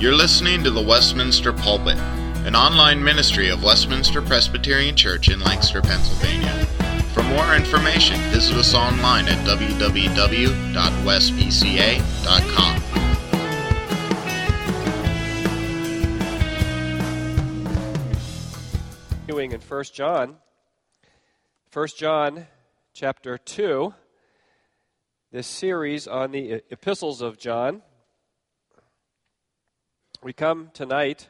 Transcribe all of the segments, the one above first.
You're listening to the Westminster Pulpit, an online ministry of Westminster Presbyterian Church in Lancaster, Pennsylvania. For more information, visit us online at www.westpca.com. Continuing in 1 John, 1 John chapter 2, this series on the epistles of John. We come tonight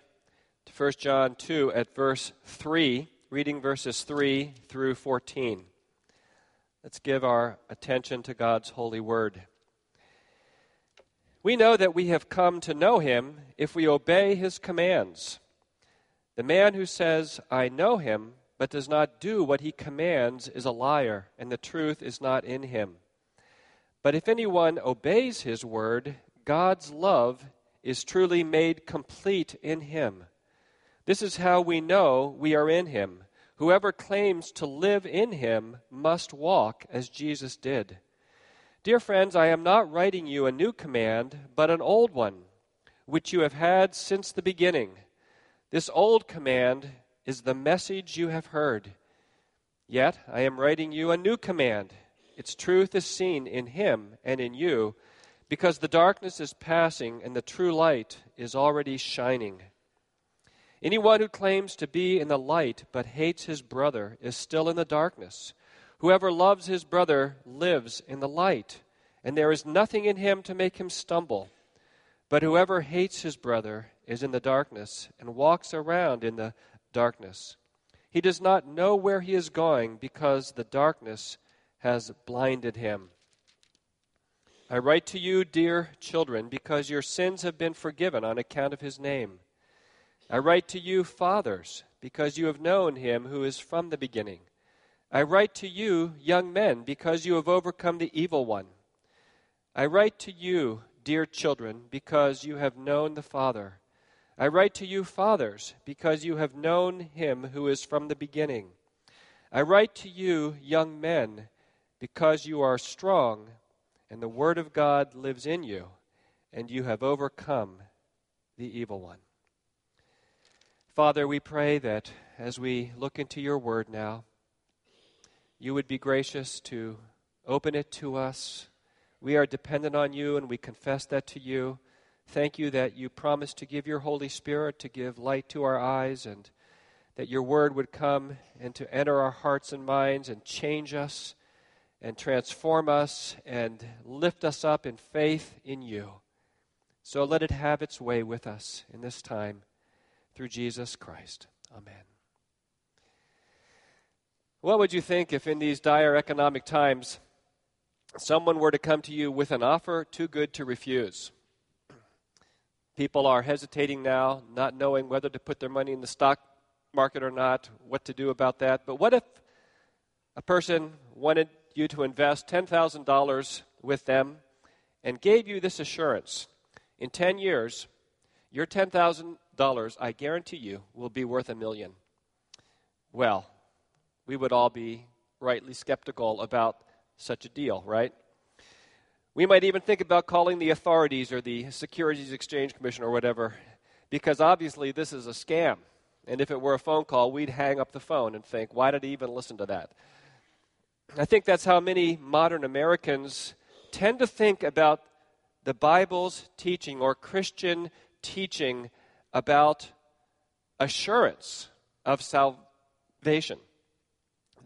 to 1 John 2 at verse 3, reading verses 3 through 14. Let's give our attention to God's holy word. We know that we have come to know him if we obey his commands. The man who says, I know him, but does not do what he commands is a liar, and the truth is not in him. But if anyone obeys his word, God's love is truly made complete in him. This is how we know we are in him. Whoever claims to live in him must walk as Jesus did. Dear friends, I am not writing you a new command, but an old one, which you have had since the beginning. This old command is the message you have heard. Yet I am writing you a new command. Its truth is seen in him and in you because the darkness is passing and the true light is already shining. Anyone who claims to be in the light but hates his brother is still in the darkness. Whoever loves his brother lives in the light, and there is nothing in him to make him stumble. But whoever hates his brother is in the darkness and walks around in the darkness. He does not know where he is going because the darkness has blinded him. I write to you, dear children, because your sins have been forgiven on account of his name. I write to you, fathers, because you have known him who is from the beginning. I write to you, young men, because you have overcome the evil one. I write to you, dear children, because you have known the Father. I write to you, fathers, because you have known him who is from the beginning. I write to you, young men, because you are strong and the Word of God lives in you, and you have overcome the evil one. Father, we pray that as we look into your Word now, you would be gracious to open it to us. We are dependent on you, and we confess that to you. Thank you that you promised to give your Holy Spirit to give light to our eyes, and that your Word would come and to enter our hearts and minds and change us and transform us and lift us up in faith in you. So let it have its way with us in this time through Jesus Christ. Amen. What would you think if, in these dire economic times, someone were to come to you with an offer too good to refuse? People are hesitating now, not knowing whether to put their money in the stock market or not, what to do about that. But what if a person wanted you to invest $10,000 with them and gave you this assurance in 10 years, your $10,000, I guarantee you, will be worth a million. Well, we would all be rightly skeptical about such a deal, right? We might even think about calling the authorities or the Securities Exchange Commission or whatever, because obviously this is a scam. And if it were a phone call, we'd hang up the phone and think, why did he even listen to that? I think that's how many modern Americans tend to think about the Bible's teaching or Christian teaching about assurance of salvation.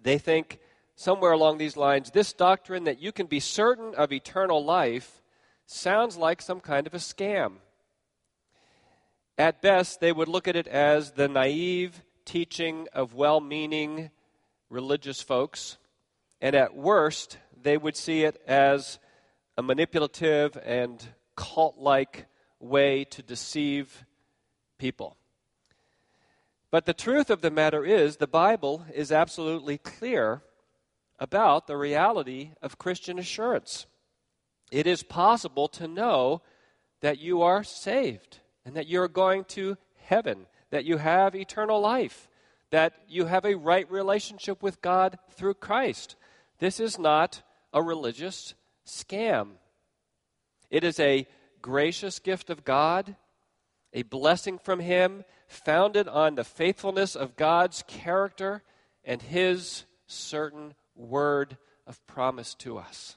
They think somewhere along these lines this doctrine that you can be certain of eternal life sounds like some kind of a scam. At best, they would look at it as the naive teaching of well meaning religious folks and at worst, they would see it as a manipulative and cult like way to deceive people. But the truth of the matter is, the Bible is absolutely clear about the reality of Christian assurance. It is possible to know that you are saved and that you're going to heaven, that you have eternal life, that you have a right relationship with God through Christ. This is not a religious scam. It is a gracious gift of God, a blessing from Him founded on the faithfulness of God's character and His certain word of promise to us.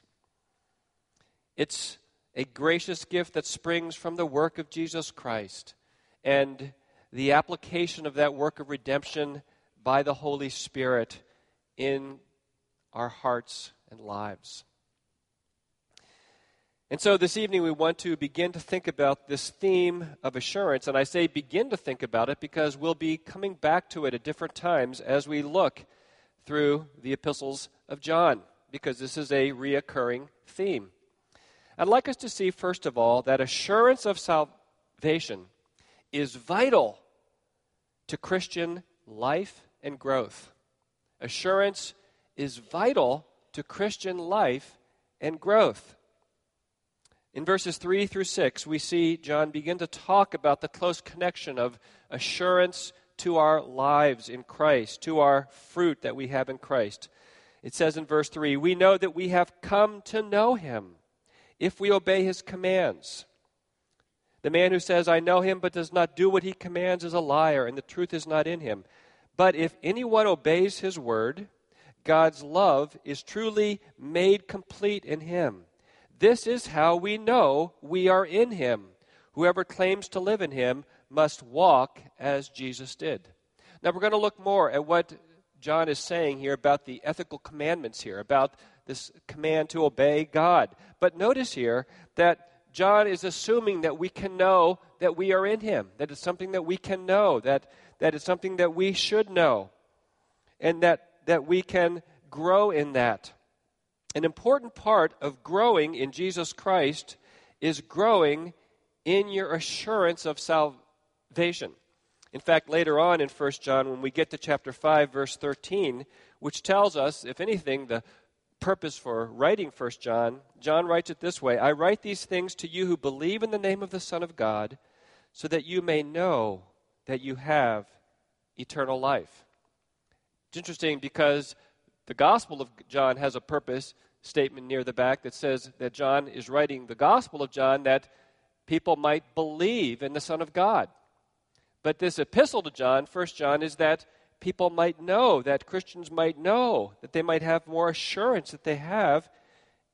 It's a gracious gift that springs from the work of Jesus Christ and the application of that work of redemption by the Holy Spirit in our hearts and lives. And so this evening we want to begin to think about this theme of assurance. And I say begin to think about it because we'll be coming back to it at different times as we look through the epistles of John, because this is a reoccurring theme. I'd like us to see, first of all, that assurance of salvation is vital to Christian life and growth. Assurance is vital to Christian life and growth. In verses 3 through 6, we see John begin to talk about the close connection of assurance to our lives in Christ, to our fruit that we have in Christ. It says in verse 3 We know that we have come to know him if we obey his commands. The man who says, I know him, but does not do what he commands, is a liar, and the truth is not in him. But if anyone obeys his word, God's love is truly made complete in him. This is how we know we are in him. Whoever claims to live in him must walk as Jesus did. Now, we're going to look more at what John is saying here about the ethical commandments here, about this command to obey God. But notice here that John is assuming that we can know that we are in him, that it's something that we can know, that, that it's something that we should know, and that, that we can grow in that. An important part of growing in Jesus Christ is growing in your assurance of salvation. In fact, later on in 1 John, when we get to chapter 5, verse 13, which tells us, if anything, the purpose for writing 1 John, John writes it this way I write these things to you who believe in the name of the Son of God, so that you may know that you have eternal life. It's interesting because the Gospel of John has a purpose statement near the back that says that John is writing the Gospel of John that people might believe in the Son of God. But this epistle to John, 1 John, is that people might know, that Christians might know, that they might have more assurance that they have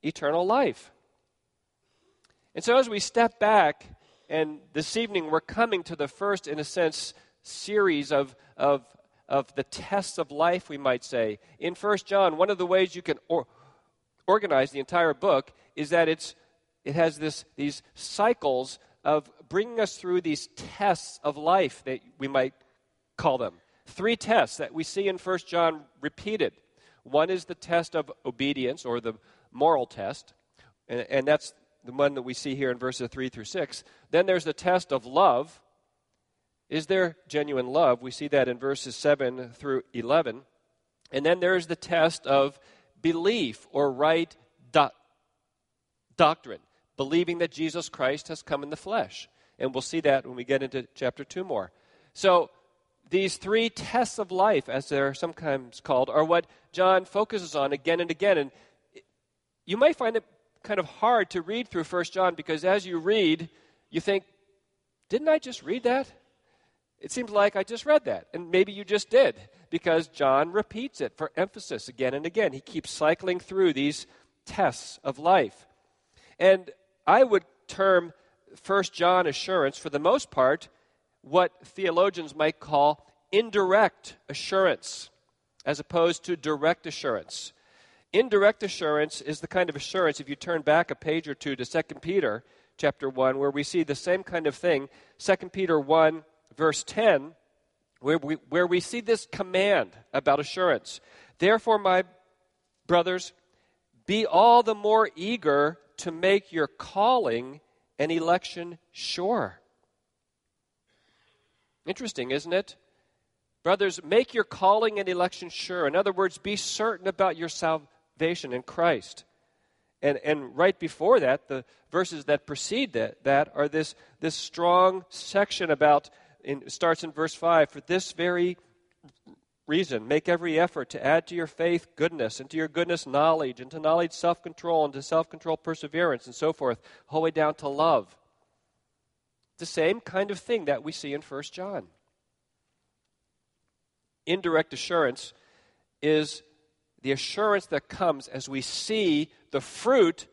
eternal life. And so as we step back, and this evening we're coming to the first, in a sense, series of, of, of the tests of life, we might say. In 1 John, one of the ways you can or, organize the entire book is that it's, it has this, these cycles of bringing us through these tests of life that we might call them. Three tests that we see in 1 John repeated. One is the test of obedience or the moral test, and, and that's the one that we see here in verses 3 through 6. Then there's the test of love. Is there genuine love? We see that in verses 7 through 11. And then there's the test of belief or right do- doctrine, believing that Jesus Christ has come in the flesh. And we'll see that when we get into chapter 2 more. So, these three tests of life, as they're sometimes called, are what John focuses on again and again. And you might find it kind of hard to read through First John because as you read, you think, didn't I just read that? It seems like I just read that. And maybe you just did because John repeats it for emphasis again and again. He keeps cycling through these tests of life. And I would term First John assurance, for the most part, what theologians might call indirect assurance as opposed to direct assurance. Indirect assurance is the kind of assurance, if you turn back a page or two to 2 Peter chapter 1, where we see the same kind of thing. 2 Peter 1, verse 10, where we, where we see this command about assurance. Therefore, my brothers, be all the more eager to make your calling and election sure. Interesting, isn't it? Brothers, make your calling and election sure. In other words, be certain about your salvation in Christ. And, and right before that, the verses that precede that, that are this, this strong section about, in, starts in verse 5 For this very reason, make every effort to add to your faith goodness, and to your goodness knowledge, and to knowledge self control, and to self control perseverance, and so forth, all the way down to love. the same kind of thing that we see in 1 John. Indirect assurance is the assurance that comes as we see the fruit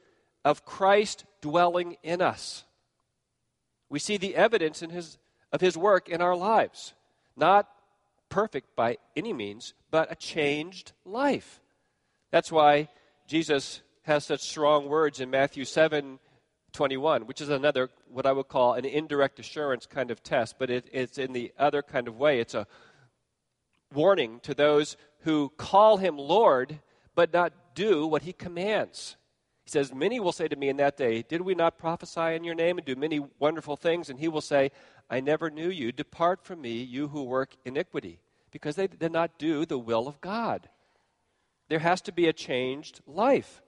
of Christ dwelling in us. We see the evidence in his, of his work in our lives. Not perfect by any means, but a changed life. That's why Jesus has such strong words in Matthew 7 21, which is another, what I would call an indirect assurance kind of test, but it, it's in the other kind of way. It's a warning to those who call him Lord, but not do what he commands. He says, Many will say to me in that day, Did we not prophesy in your name and do many wonderful things? And he will say, I never knew you. Depart from me, you who work iniquity, because they did not do the will of God. There has to be a changed life.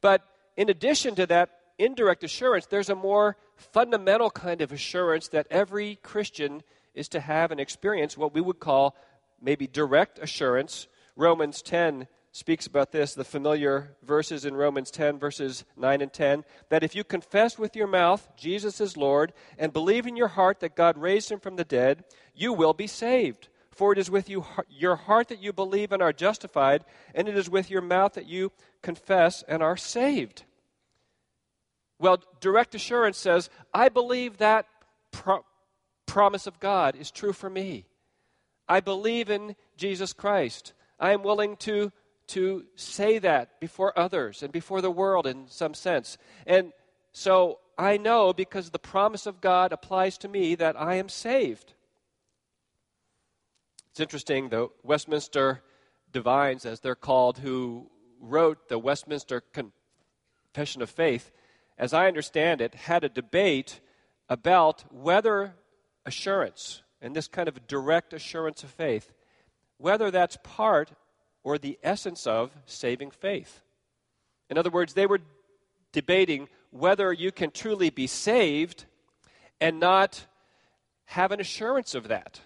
But in addition to that indirect assurance, there's a more fundamental kind of assurance that every Christian is to have and experience, what we would call maybe direct assurance. Romans 10 speaks about this, the familiar verses in Romans 10, verses 9 and 10, that if you confess with your mouth Jesus is Lord and believe in your heart that God raised him from the dead, you will be saved. For it is with you, your heart that you believe and are justified, and it is with your mouth that you confess and are saved. Well, direct assurance says, I believe that pro- promise of God is true for me. I believe in Jesus Christ. I am willing to, to say that before others and before the world in some sense. And so I know because the promise of God applies to me that I am saved. It's interesting, the Westminster divines, as they're called, who wrote the Westminster Confession of Faith, as I understand it, had a debate about whether assurance, and this kind of direct assurance of faith, whether that's part or the essence of saving faith. In other words, they were debating whether you can truly be saved and not have an assurance of that.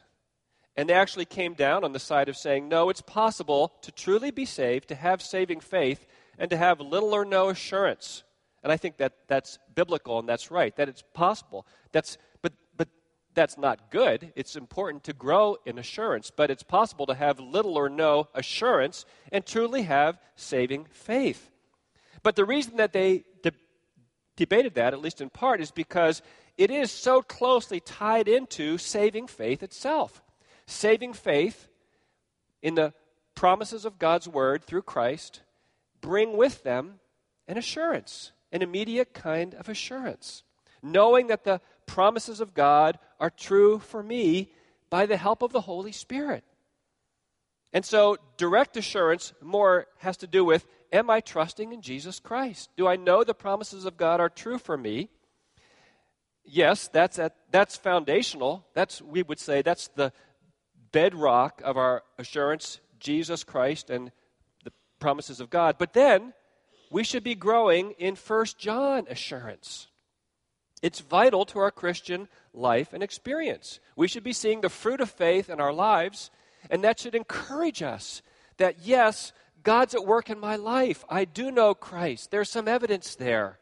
And they actually came down on the side of saying, no, it's possible to truly be saved, to have saving faith, and to have little or no assurance. And I think that that's biblical and that's right, that it's possible. That's, but, that's not good. It's important to grow in assurance, but it's possible to have little or no assurance and truly have saving faith. But the reason that they de- debated that, at least in part, is because it is so closely tied into saving faith itself saving faith in the promises of God's word through Christ bring with them an assurance, an immediate kind of assurance, knowing that the promises of God are true for me by the help of the Holy Spirit. And so, direct assurance more has to do with Am I trusting in Jesus Christ? Do I know the promises of God are true for me? Yes, that's, at, that's foundational. That's, we would say, that's the, bedrock of our assurance, Jesus Christ and the promises of God. But then we should be growing in First John assurance. It's vital to our Christian life and experience. We should be seeing the fruit of faith in our lives, and that should encourage us that, yes, God's at work in my life. I do know Christ. There's some evidence there.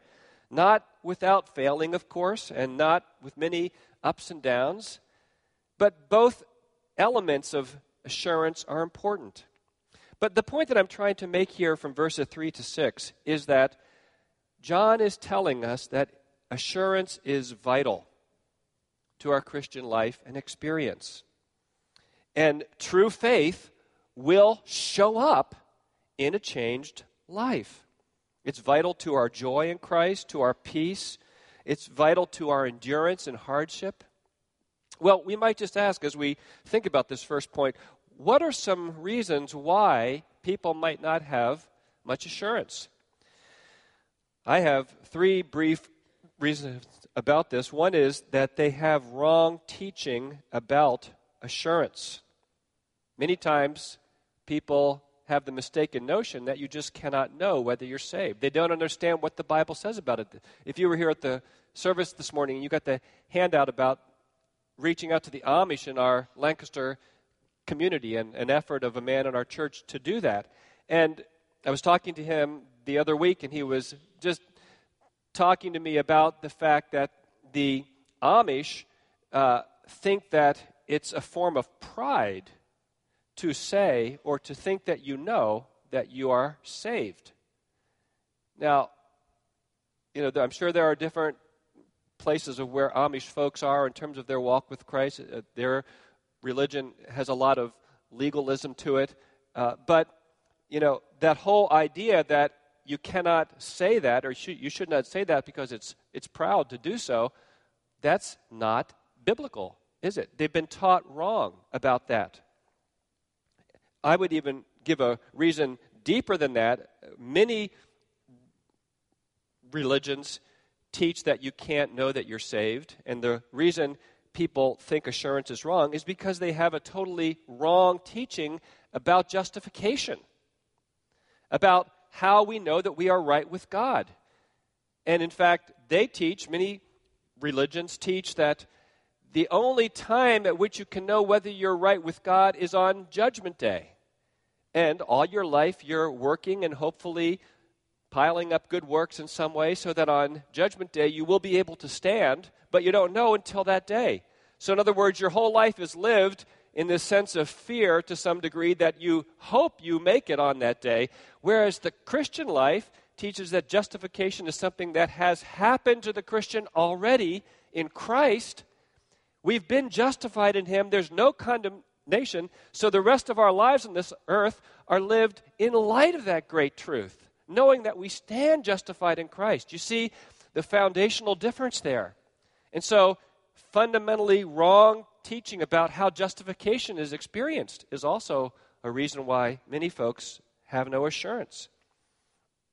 Not without failing, of course, and not with many ups and downs, but both elements of assurance are important. But the point that I'm trying to make here from verses 3 to 6 is that John is telling us that assurance is vital to our Christian life and experience. And true faith will show up in a changed life. It's vital to our joy in Christ, to our peace. It's vital to our endurance in hardship. Well, we might just ask as we think about this first point what are some reasons why people might not have much assurance? I have three brief reasons about this. One is that they have wrong teaching about assurance. Many times, people have the mistaken notion that you just cannot know whether you're saved. They don't understand what the Bible says about it. If you were here at the service this morning and you got the handout about reaching out to the Amish in our Lancaster community and an effort of a man in our church to do that. And I was talking to him the other week, and he was just talking to me about the fact that the Amish uh, think that it's a form of pride to say or to think that you know that you are saved. Now, you know, I'm sure there are different places of where Amish folks are in terms of their walk with Christ. Uh, their religion has a lot of legalism to it. Uh, but, you know, that whole idea that you cannot say that, or you should not say that because it's, it's proud to do so, that's not biblical, is it? They've been taught wrong about that. I would even give a reason deeper than that. Many religions teach that you can't know that you're saved, and the reason people think assurance is wrong is because they have a totally wrong teaching about justification, about how we know that we are right with God. And in fact, they teach, many religions teach, that the only time at which you can know whether you're right with God is on Judgment Day. And all your life, you're working and hopefully piling up good works in some way so that on Judgment Day you will be able to stand, but you don't know until that day. So, in other words, your whole life is lived in this sense of fear to some degree that you hope you make it on that day, whereas the Christian life teaches that justification is something that has happened to the Christian already in Christ. We've been justified in Him, there's no condemnation, so the rest of our lives on this earth are lived in light of that great truth, knowing that we stand justified in Christ. You see the foundational difference there. And so, fundamentally wrong teaching about how justification is experienced is also a reason why many folks have no assurance.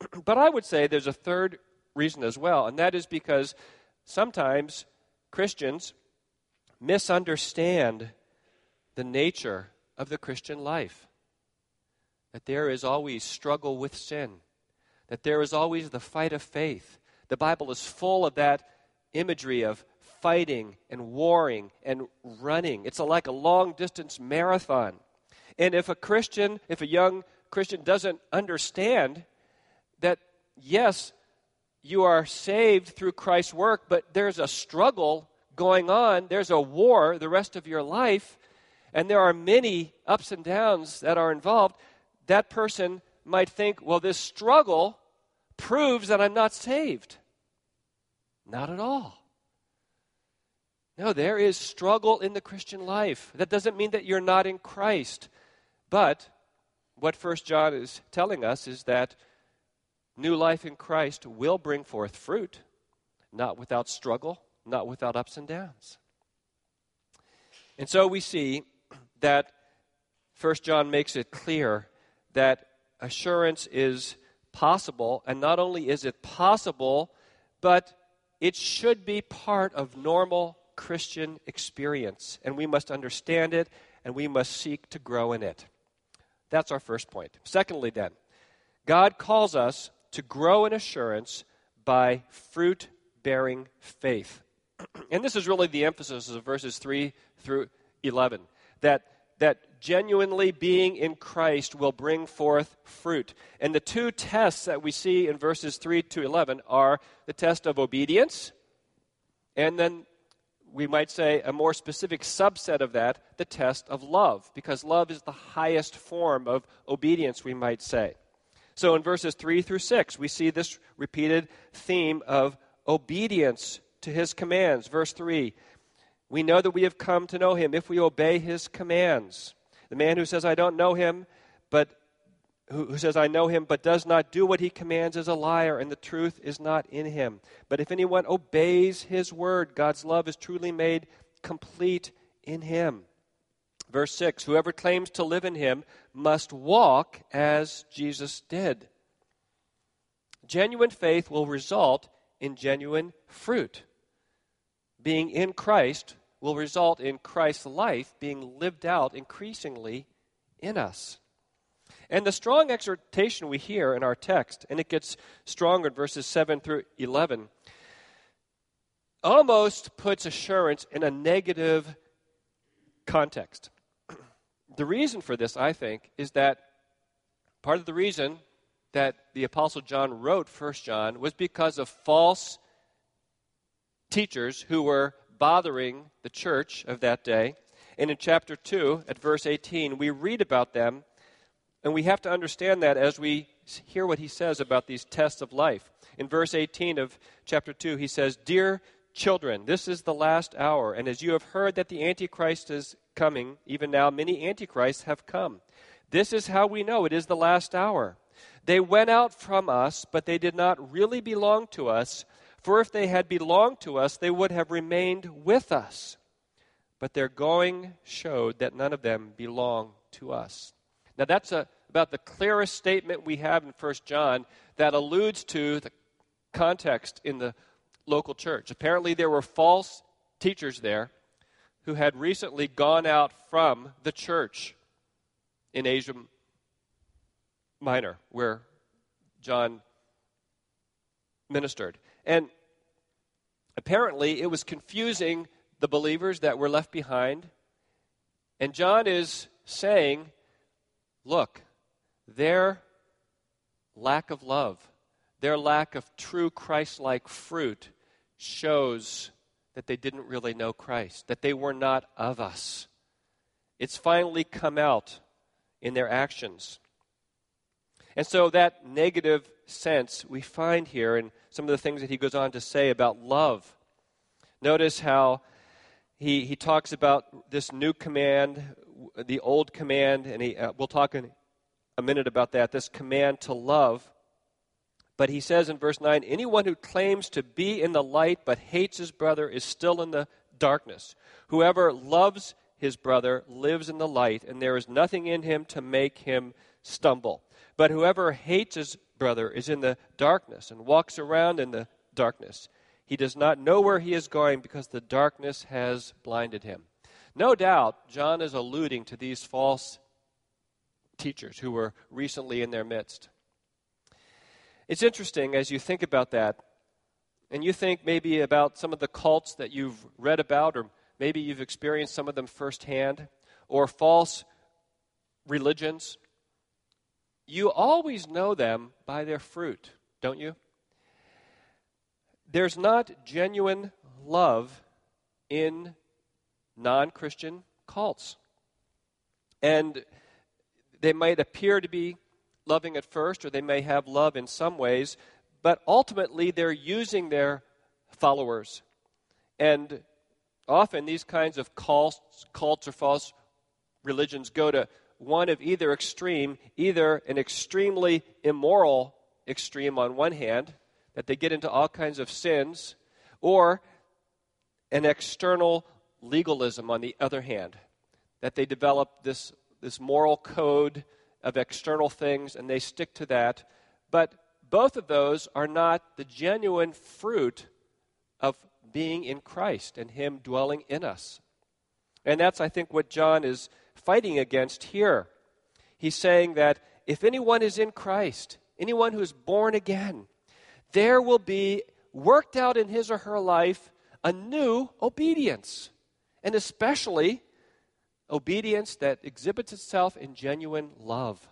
but I would say there's a third reason as well, and that is because sometimes Christians misunderstand the nature of the Christian life. That there is always struggle with sin, that there is always the fight of faith. The Bible is full of that imagery of fighting and warring and running. It's a, like a long distance marathon. And if a Christian, if a young Christian doesn't understand that, yes, you are saved through Christ's work, but there's a struggle going on, there's a war the rest of your life, and there are many ups and downs that are involved, that person might think, well, this struggle proves that I'm not saved. Not at all. No, there is struggle in the Christian life. That doesn't mean that you're not in Christ. But what First John is telling us is that new life in Christ will bring forth fruit, not without struggle, not without ups and downs. And so we see that First John makes it clear that assurance is possible, and not only is it possible, but it should be part of normal Christian experience, and we must understand it and we must seek to grow in it. That's our first point. Secondly, then, God calls us to grow in assurance by fruit bearing faith. and this is really the emphasis of verses 3 through 11 that, that genuinely being in Christ will bring forth fruit. And the two tests that we see in verses 3 to 11 are the test of obedience and then we might say, a more specific subset of that, the test of love, because love is the highest form of obedience, we might say. So in verses 3 through 6, we see this repeated theme of obedience to his commands. Verse 3 We know that we have come to know him if we obey his commands. The man who says, I don't know him, but who, says, I know him, but does not do what he commands is a liar, and the truth is not in him. But if anyone obeys his word, God's love is truly made complete in him. Verse 6 Whoever claims to live in him must walk as Jesus did. Genuine faith will result in genuine fruit. Being in Christ will result in Christ's life being lived out increasingly in us. And the strong exhortation we hear in our text, and it gets stronger in verses 7 through 11, almost puts assurance in a negative context. The reason for this, I think, is that part of the reason that the Apostle John wrote 1 John was because of false teachers who were bothering the church of that day. And in chapter 2, at verse 18, we read about them, and we have to understand that as we hear what he says about these tests of life. In verse 18 of chapter 2, he says, Dear children, this is the last hour, and as you have heard that the Antichrist is coming, even now many Antichrists have come. This is how we know it is the last hour. They went out from us, but they did not really belong to us, for if they had belonged to us, they would have remained with us. But their going showed that none of them belong to us. Now, that's a, about the clearest statement we have in 1 John that alludes to the context in the local church. Apparently, there were false teachers there who had recently gone out from the church in Asia Minor, where John ministered. And apparently, it was confusing the believers that were left behind. And John is saying, look, their lack of love, their lack of true Christ like fruit shows that they didn't really know Christ, that they were not of us. It's finally come out in their actions. And so, that negative sense we find here in some of the things that he goes on to say about love. Notice how he, he talks about this new command, the old command, and he, uh, we'll talk in a minute about that, this command to love. But he says in verse 9 anyone who claims to be in the light but hates his brother is still in the darkness. Whoever loves his brother lives in the light, and there is nothing in him to make him stumble. But whoever hates his brother is in the darkness and walks around in the darkness. He does not know where he is going because the darkness has blinded him. No doubt, John is alluding to these false teachers who were recently in their midst. It's interesting as you think about that, and you think maybe about some of the cults that you've read about, or maybe you've experienced some of them firsthand, or false religions you always know them by their fruit, don't you? There's not genuine love in non Christian cults. And they might appear to be loving at first, or they may have love in some ways, but ultimately they're using their followers. And often these kinds of cults, cults or false religions go to one of either extreme, either an extremely immoral extreme on one hand, that they get into all kinds of sins, or an external legalism on the other hand, that they develop this, this moral code of external things and they stick to that. But both of those are not the genuine fruit of being in Christ and Him dwelling in us. And that's, I think, what John is fighting against here. He's saying that if anyone is in Christ, anyone who is born again, there will be worked out in his or her life a new obedience. And especially obedience that exhibits itself in genuine love.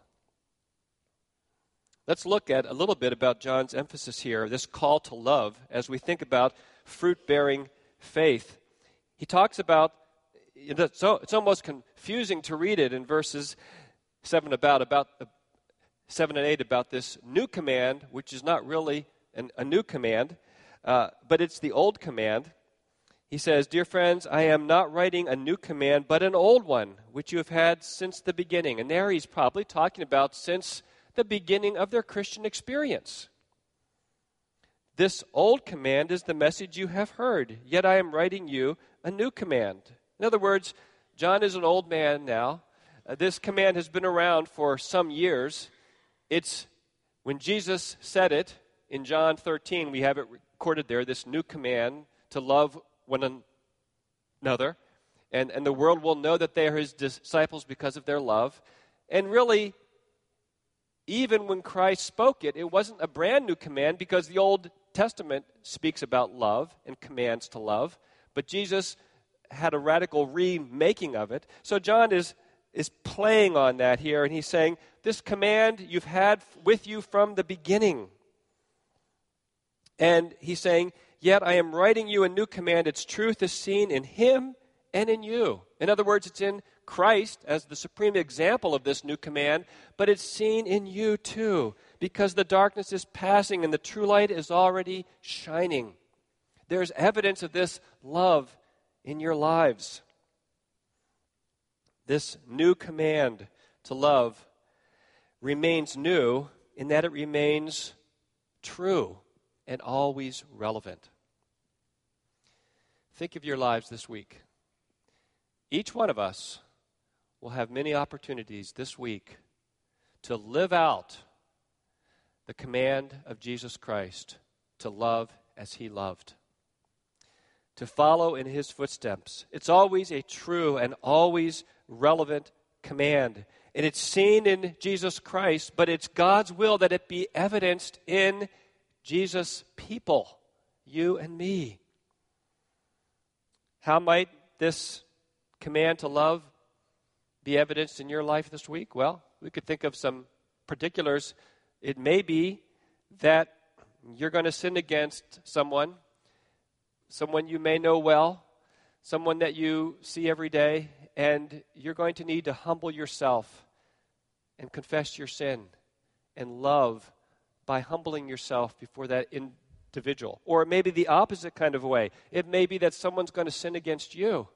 Let's look at a little bit about John's emphasis here, this call to love, as we think about fruit bearing faith. He talks about it's, almost confusing to read it in verses 7 about, about uh, 7 and 8 about this new command, which is not really an, a new command, uh, but it's the old command. He says, Dear friends, I am not writing a new command, but an old one, which you have had since the beginning. And there he's probably talking about since the beginning of their Christian experience. This old command is the message you have heard, yet I am writing you a new command in other words, John is an old man now. Uh, this command has been around for some years. It's when Jesus said it in John 13, we have it recorded there this new command to love one another. And, and the world will know that they are his disciples because of their love. And really, even when Christ spoke it, it wasn't a brand new command because the Old Testament speaks about love and commands to love. But Jesus had a radical remaking of it. So John is, is playing on that here, and he's saying, This command you've had with you from the beginning. And he's saying, Yet I am writing you a new command. Its truth is seen in him and in you. In other words, it's in Christ as the supreme example of this new command, but it's seen in you too, because the darkness is passing and the true light is already shining. There's evidence of this love in your lives. This new command to love remains new in that it remains true and always relevant. Think of your lives this week. Each one of us will have many opportunities this week to live out the command of Jesus Christ to love as he loved, to follow in his footsteps. It's always a true and always relevant command. And it's seen in Jesus Christ, but it's God's will that it be evidenced in Jesus' people, you and me. How might this command to love be evidenced in your life this week? Well, we could think of some particulars. It may be that you're going to sin against someone, someone you may know well, someone that you see every day, and you're going to need to humble yourself and confess your sin and love by humbling yourself before that individual. Or it may be the opposite kind of way. It may be that someone's going to sin against you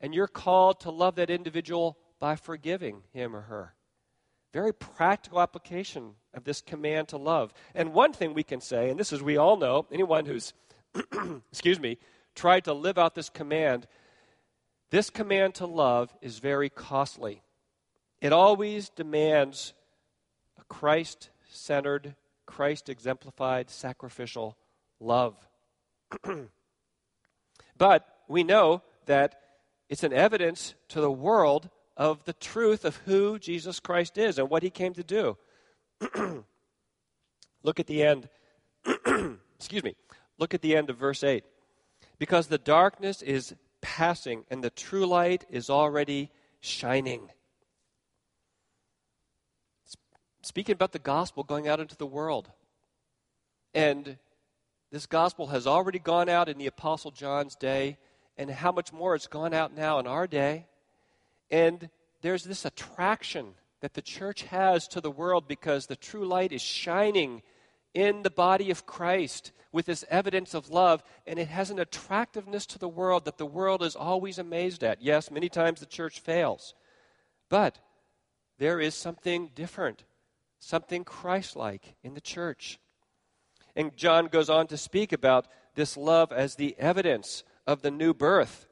and you're called to love that individual by forgiving him or her. Very practical application of this command to love. And one thing we can say, and this is we all know, anyone who's, excuse me, tried to live out this command, this command to love is very costly. It always demands a Christ centered, Christ exemplified, sacrificial love. but we know that it's an evidence to the world of the truth of who Jesus Christ is and what he came to do. Look at the end. Excuse me. Look at the end of verse 8. Because the darkness is passing and the true light is already shining. Speaking about the gospel going out into the world. And this gospel has already gone out in the Apostle John's day and how much more it's gone out now in our day. And there's this attraction that the church has to the world because the true light is shining in the body of Christ with this evidence of love, and it has an attractiveness to the world that the world is always amazed at. Yes, many times the church fails, but there is something different, something Christ like in the church. And John goes on to speak about this love as the evidence of the new birth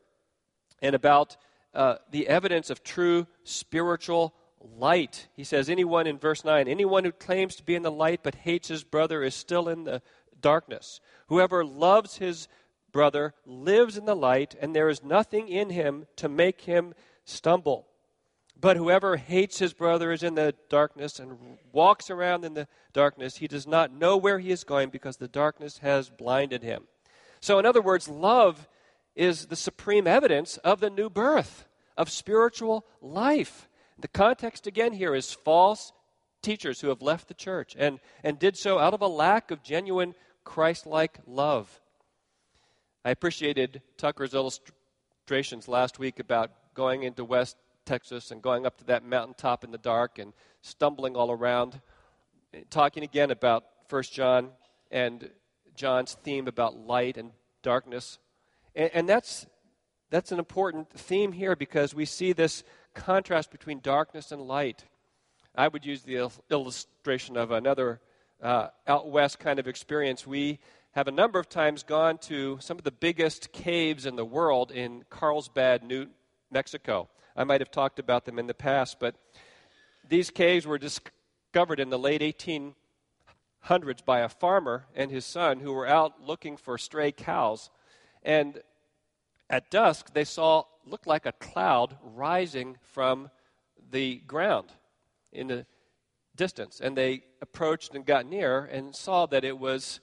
and about uh, the evidence of true spiritual light. He says, anyone in verse 9, anyone who claims to be in the light but hates his brother is still in the darkness. Whoever loves his brother lives in the light, and there is nothing in him to make him stumble. But whoever hates his brother is in the darkness and walks around in the darkness. He does not know where he is going because the darkness has blinded him. So, in other words, love is the supreme evidence of the new birth, of spiritual life. The context again here is false teachers who have left the church and, and did so out of a lack of genuine Christ like love. I appreciated Tucker's illustrations last week about going into West Texas and going up to that mountaintop in the dark and stumbling all around, talking again about First John and John's theme about light and darkness. And, and that's, that's an important theme here because we see this contrast between darkness and light. I would use the illustration of another uh, out west kind of experience. We have a number of times gone to some of the biggest caves in the world in Carlsbad, New Mexico. I might have talked about them in the past, but these caves were discovered in the late 1800s by a farmer and his son who were out looking for stray cows. And at dusk, they saw, looked like a cloud rising from the ground in the distance. And they approached and got near and saw that it was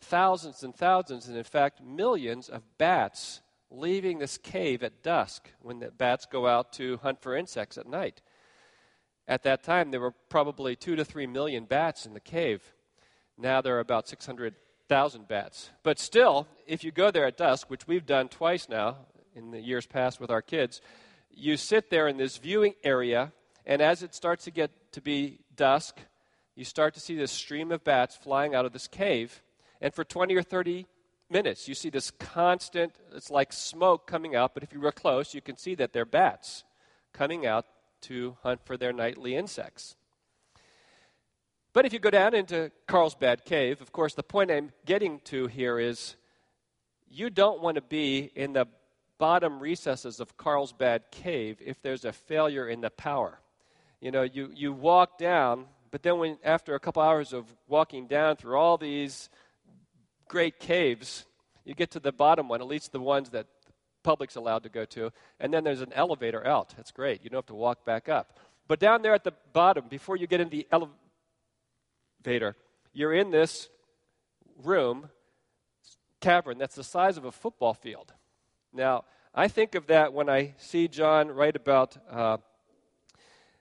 thousands and thousands, and in fact, millions of bats leaving this cave at dusk when the bats go out to hunt for insects at night. At that time, there were probably two to three million bats in the cave. Now there are about 600 thousand bats. But still, if you go there at dusk, which we've done twice now in the years past with our kids, you sit there in this viewing area, and as it starts to get to be dusk, you start to see this stream of bats flying out of this cave. And for 20 or 30 minutes, you see this constant, it's like smoke coming out, but if you look close, you can see that they're bats coming out to hunt for their nightly insects. But if you go down into Carlsbad Cave, of course, the point I'm getting to here is you don't want to be in the bottom recesses of Carlsbad Cave if there's a failure in the power. You know, you, you walk down, but then when, after a couple hours of walking down through all these great caves, you get to the bottom one, at least the ones that the public's allowed to go to, and then there's an elevator out. That's great. You don't have to walk back up. But down there at the bottom, before you get in the elevator, you're in this room, cavern, that's the size of a football field. Now, I think of that when I see John write about uh,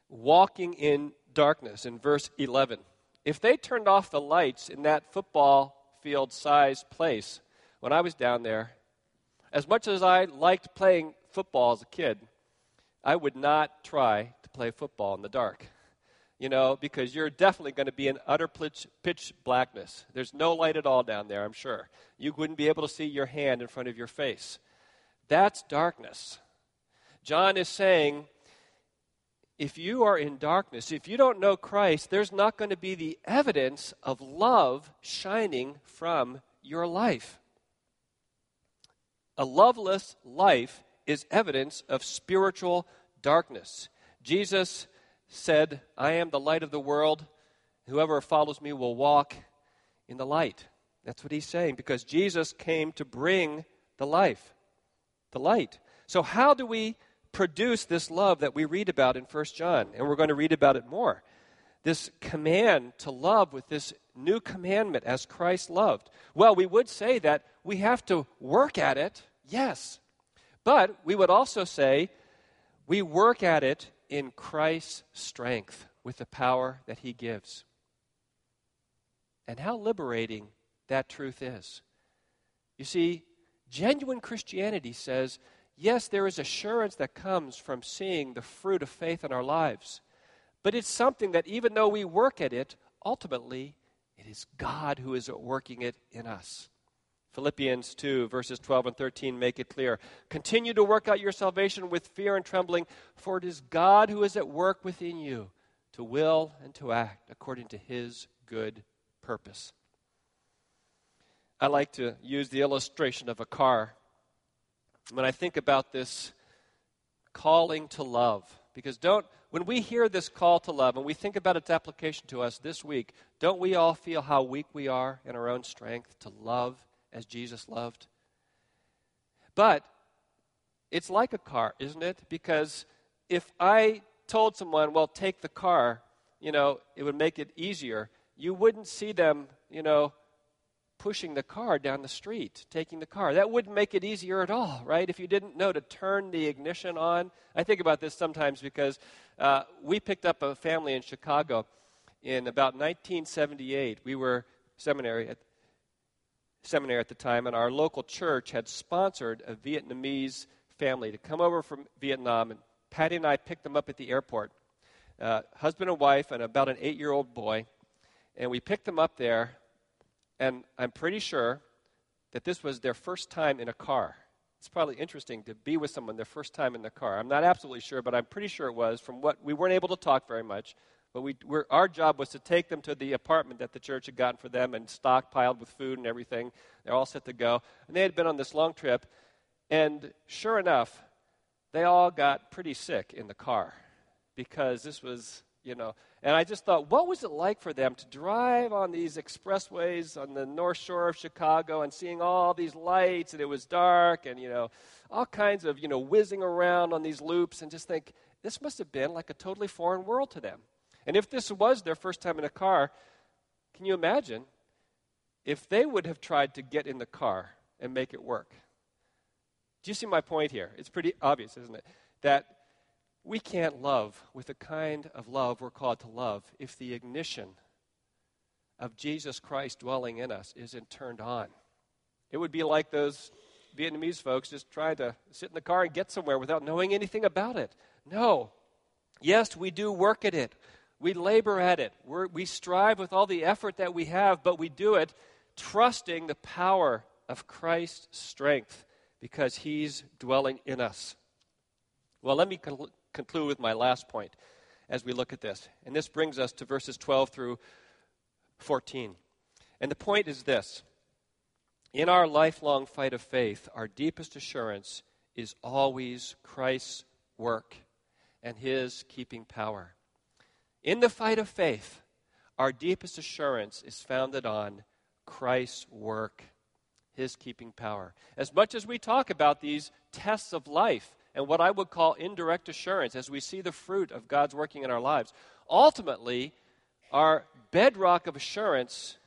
walking in darkness in verse 11. If they turned off the lights in that football field sized place when I was down there, as much as I liked playing football as a kid, I would not try to play football in the dark you know, because you're definitely going to be in utter pitch, pitch blackness. There's no light at all down there, I'm sure. You wouldn't be able to see your hand in front of your face. That's darkness. John is saying, if you are in darkness, if you don't know Christ, there's not going to be the evidence of love shining from your life. A loveless life is evidence of spiritual darkness. Jesus said, I am the light of the world. Whoever follows me will walk in the light. That's what he's saying because Jesus came to bring the life, the light. So, how do we produce this love that we read about in 1 John? And we're going to read about it more. This command to love with this new commandment as Christ loved. Well, we would say that we have to work at it, yes. But we would also say we work at it in Christ's strength with the power that he gives. And how liberating that truth is. You see, genuine Christianity says, yes, there is assurance that comes from seeing the fruit of faith in our lives. But it's something that even though we work at it, ultimately, it is God who is working it in us. Philippians 2, verses 12 and 13 make it clear. Continue to work out your salvation with fear and trembling, for it is God who is at work within you to will and to act according to his good purpose. I like to use the illustration of a car when I think about this calling to love. Because don't, when we hear this call to love and we think about its application to us this week, don't we all feel how weak we are in our own strength to love as Jesus loved. But it's like a car, isn't it? Because if I told someone, well, take the car, you know, it would make it easier, you wouldn't see them, you know, pushing the car down the street, taking the car. That wouldn't make it easier at all, right? If you didn't know to turn the ignition on. I think about this sometimes because uh, we picked up a family in Chicago in about 1978. We were seminary at seminary at the time, and our local church had sponsored a Vietnamese family to come over from Vietnam. And Patty and I picked them up at the airport, uh, husband and wife, and about an eight year old boy. And we picked them up there, and I'm pretty sure that this was their first time in a car. It's probably interesting to be with someone their first time in the car. I'm not absolutely sure, but I'm pretty sure it was. From what we weren't able to talk very much, but we, our job was to take them to the apartment that the church had gotten for them and stockpiled with food and everything. They're all set to go. And they had been on this long trip. And sure enough, they all got pretty sick in the car because this was, you know. And I just thought, what was it like for them to drive on these expressways on the north shore of Chicago and seeing all these lights and it was dark and, you know, all kinds of, you know, whizzing around on these loops and just think, this must have been like a totally foreign world to them. And if this was their first time in a car, can you imagine if they would have tried to get in the car and make it work? Do you see my point here? It's pretty obvious, isn't it? That we can't love with the kind of love we're called to love if the ignition of Jesus Christ dwelling in us isn't turned on. It would be like those Vietnamese folks just trying to sit in the car and get somewhere without knowing anything about it. No. Yes, we do work at it. We labor at it. We're, we strive with all the effort that we have, but we do it trusting the power of Christ's strength because He's dwelling in us. Well, let me con- conclude with my last point as we look at this. And this brings us to verses 12 through 14. And the point is this In our lifelong fight of faith, our deepest assurance is always Christ's work and His keeping power. In the fight of faith, our deepest assurance is founded on Christ's work, His keeping power. As much as we talk about these tests of life, and what I would call indirect assurance as we see the fruit of God's working in our lives. Ultimately, our bedrock of assurance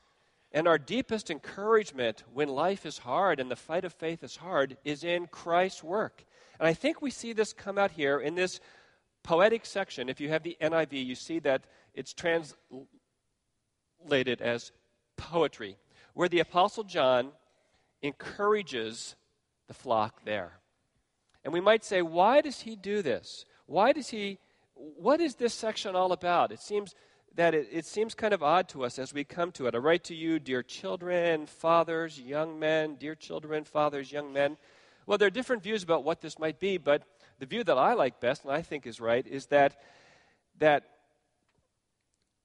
and our deepest encouragement when life is hard and the fight of faith is hard is in Christ's work. And I think we see this come out here in this poetic section. If you have the NIV, you see that it's translated as poetry, where the Apostle John encourages the flock there. And we might say, why does he do this? Why does he, what is this section all about? It seems that it, it, seems kind of odd to us as we come to it. I write to you, dear children, fathers, young men, dear children, fathers, young men. Well, there are different views about what this might be, but the view that I like best and I think is right is that, that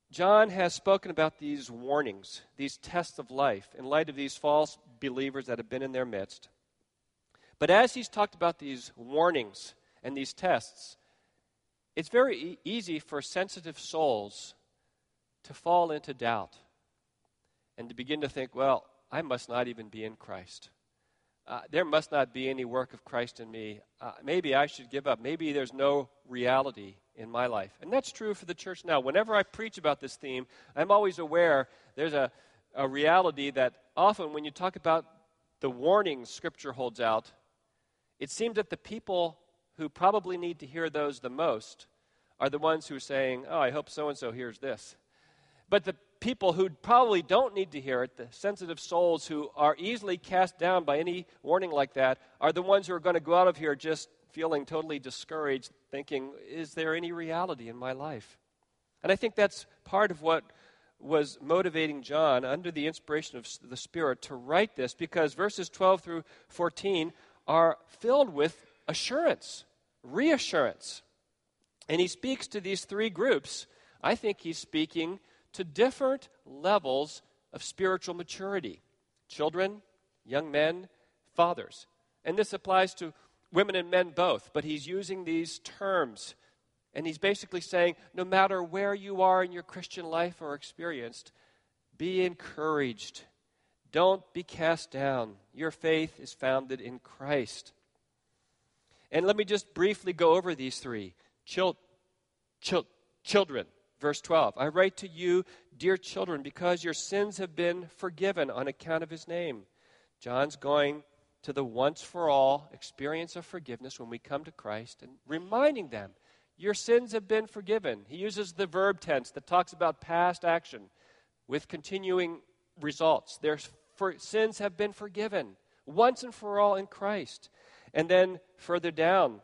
John has spoken about these warnings, these tests of life, in light of these false believers that have been in their midst. But as he's talked about these warnings and these tests, it's very e- easy for sensitive souls to fall into doubt and to begin to think, well, I must not even be in Christ. Uh, there must not be any work of Christ in me. Uh, maybe I should give up. Maybe there's no reality in my life. And that's true for the church now. Whenever I preach about this theme, I'm always aware there's a, a reality that often when you talk about the warnings Scripture holds out, it seems that the people who probably need to hear those the most are the ones who are saying, Oh, I hope so and so hears this. But the people who probably don't need to hear it, the sensitive souls who are easily cast down by any warning like that, are the ones who are going to go out of here just feeling totally discouraged, thinking, Is there any reality in my life? And I think that's part of what was motivating John, under the inspiration of the Spirit, to write this because verses 12 through 14 are filled with assurance, reassurance. And he speaks to these three groups. I think he's speaking to different levels of spiritual maturity children, young men, fathers. And this applies to women and men both, but he's using these terms. And he's basically saying no matter where you are in your Christian life or experienced, be encouraged don't be cast down. Your faith is founded in Christ. And let me just briefly go over these three. Chil- chil- children, verse 12. I write to you, dear children, because your sins have been forgiven on account of his name. John's going to the once for all experience of forgiveness when we come to Christ and reminding them, your sins have been forgiven. He uses the verb tense that talks about past action with continuing results. Their for, sins have been forgiven once and for all in Christ. And then further down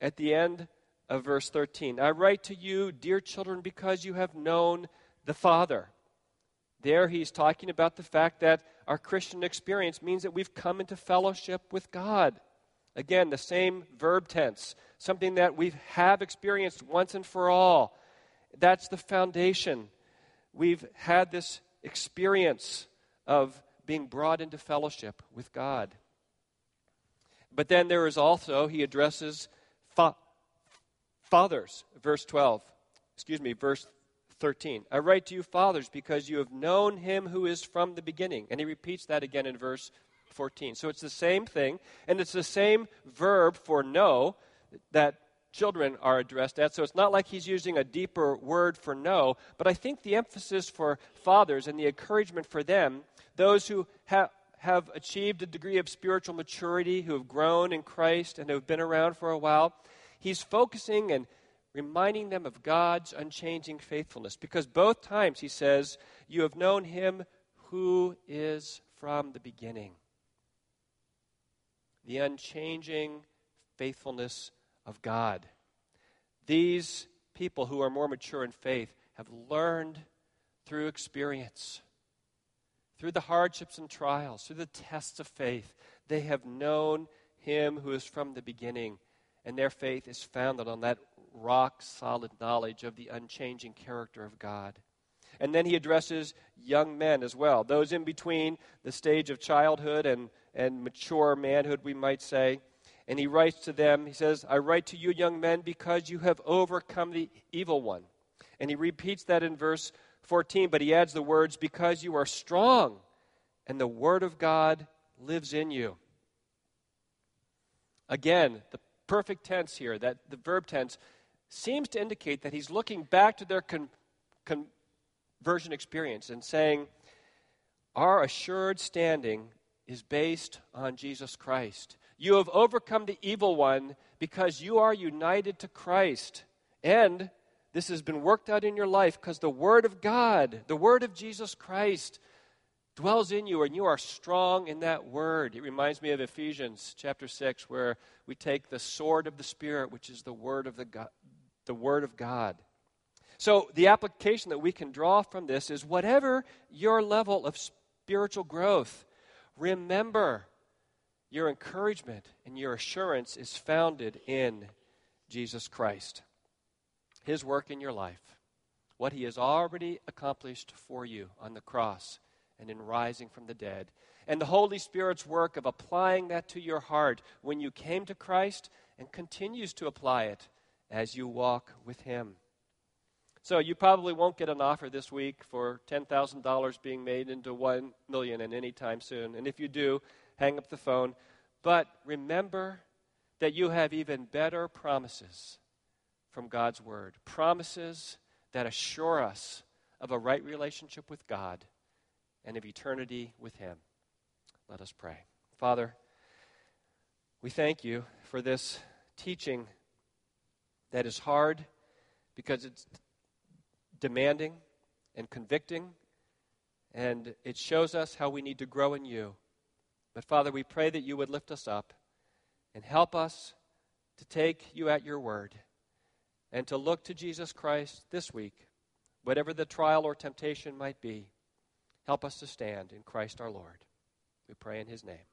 at the end of verse 13 I write to you, dear children, because you have known the Father. There he's talking about the fact that our Christian experience means that we've come into fellowship with God. Again, the same verb tense, something that we have experienced once and for all. That's the foundation. We've had this experience of being brought into fellowship with God. But then there is also, he addresses fa- fathers, verse 12. Excuse me, verse 13. I write to you, fathers, because you have known him who is from the beginning. And he repeats that again in verse 14. So it's the same thing, and it's the same verb for know that children are addressed at. So it's not like he's using a deeper word for know, but I think the emphasis for fathers and the encouragement for them, those who ha- have achieved a degree of spiritual maturity, who have grown in Christ and have been around for a while, he's focusing and reminding them of God's unchanging faithfulness. Because both times he says, You have known him who is from the beginning. The unchanging faithfulness of God. These people who are more mature in faith have learned through experience, through the hardships and trials, through the tests of faith. They have known him who is from the beginning, and their faith is founded on that rock solid knowledge of the unchanging character of God. And then he addresses young men as well, those in between the stage of childhood and, and mature manhood, we might say. And he writes to them, he says, I write to you, young men, because you have overcome the evil one. And he repeats that in verse 14, but he adds the words, because you are strong and the word of God lives in you. Again, the perfect tense here, that the verb tense, seems to indicate that he's looking back to their con- conversion experience and saying, Our assured standing is based on Jesus Christ. You have overcome the evil one because you are united to Christ. And this has been worked out in your life because the Word of God, the Word of Jesus Christ, dwells in you and you are strong in that Word. It reminds me of Ephesians chapter 6, where we take the sword of the Spirit, which is the Word of, the God, the word of God. So, the application that we can draw from this is whatever your level of spiritual growth, remember your encouragement and your assurance is founded in Jesus Christ, His work in your life, what He has already accomplished for you on the cross and in rising from the dead, and the Holy Spirit's work of applying that to your heart when you came to Christ and continues to apply it as you walk with Him. So you probably won't get an offer this week for $10,000 being made into 1 million in any time soon. And if you do, hang up the phone. But remember that you have even better promises from God's word. Promises that assure us of a right relationship with God and of eternity with him. Let us pray. Father, we thank you for this teaching that is hard because it's demanding and convicting, and it shows us how we need to grow in you. But Father, we pray that you would lift us up and help us to take you at your word and to look to Jesus Christ this week, whatever the trial or temptation might be. Help us to stand in Christ our Lord. We pray in his name.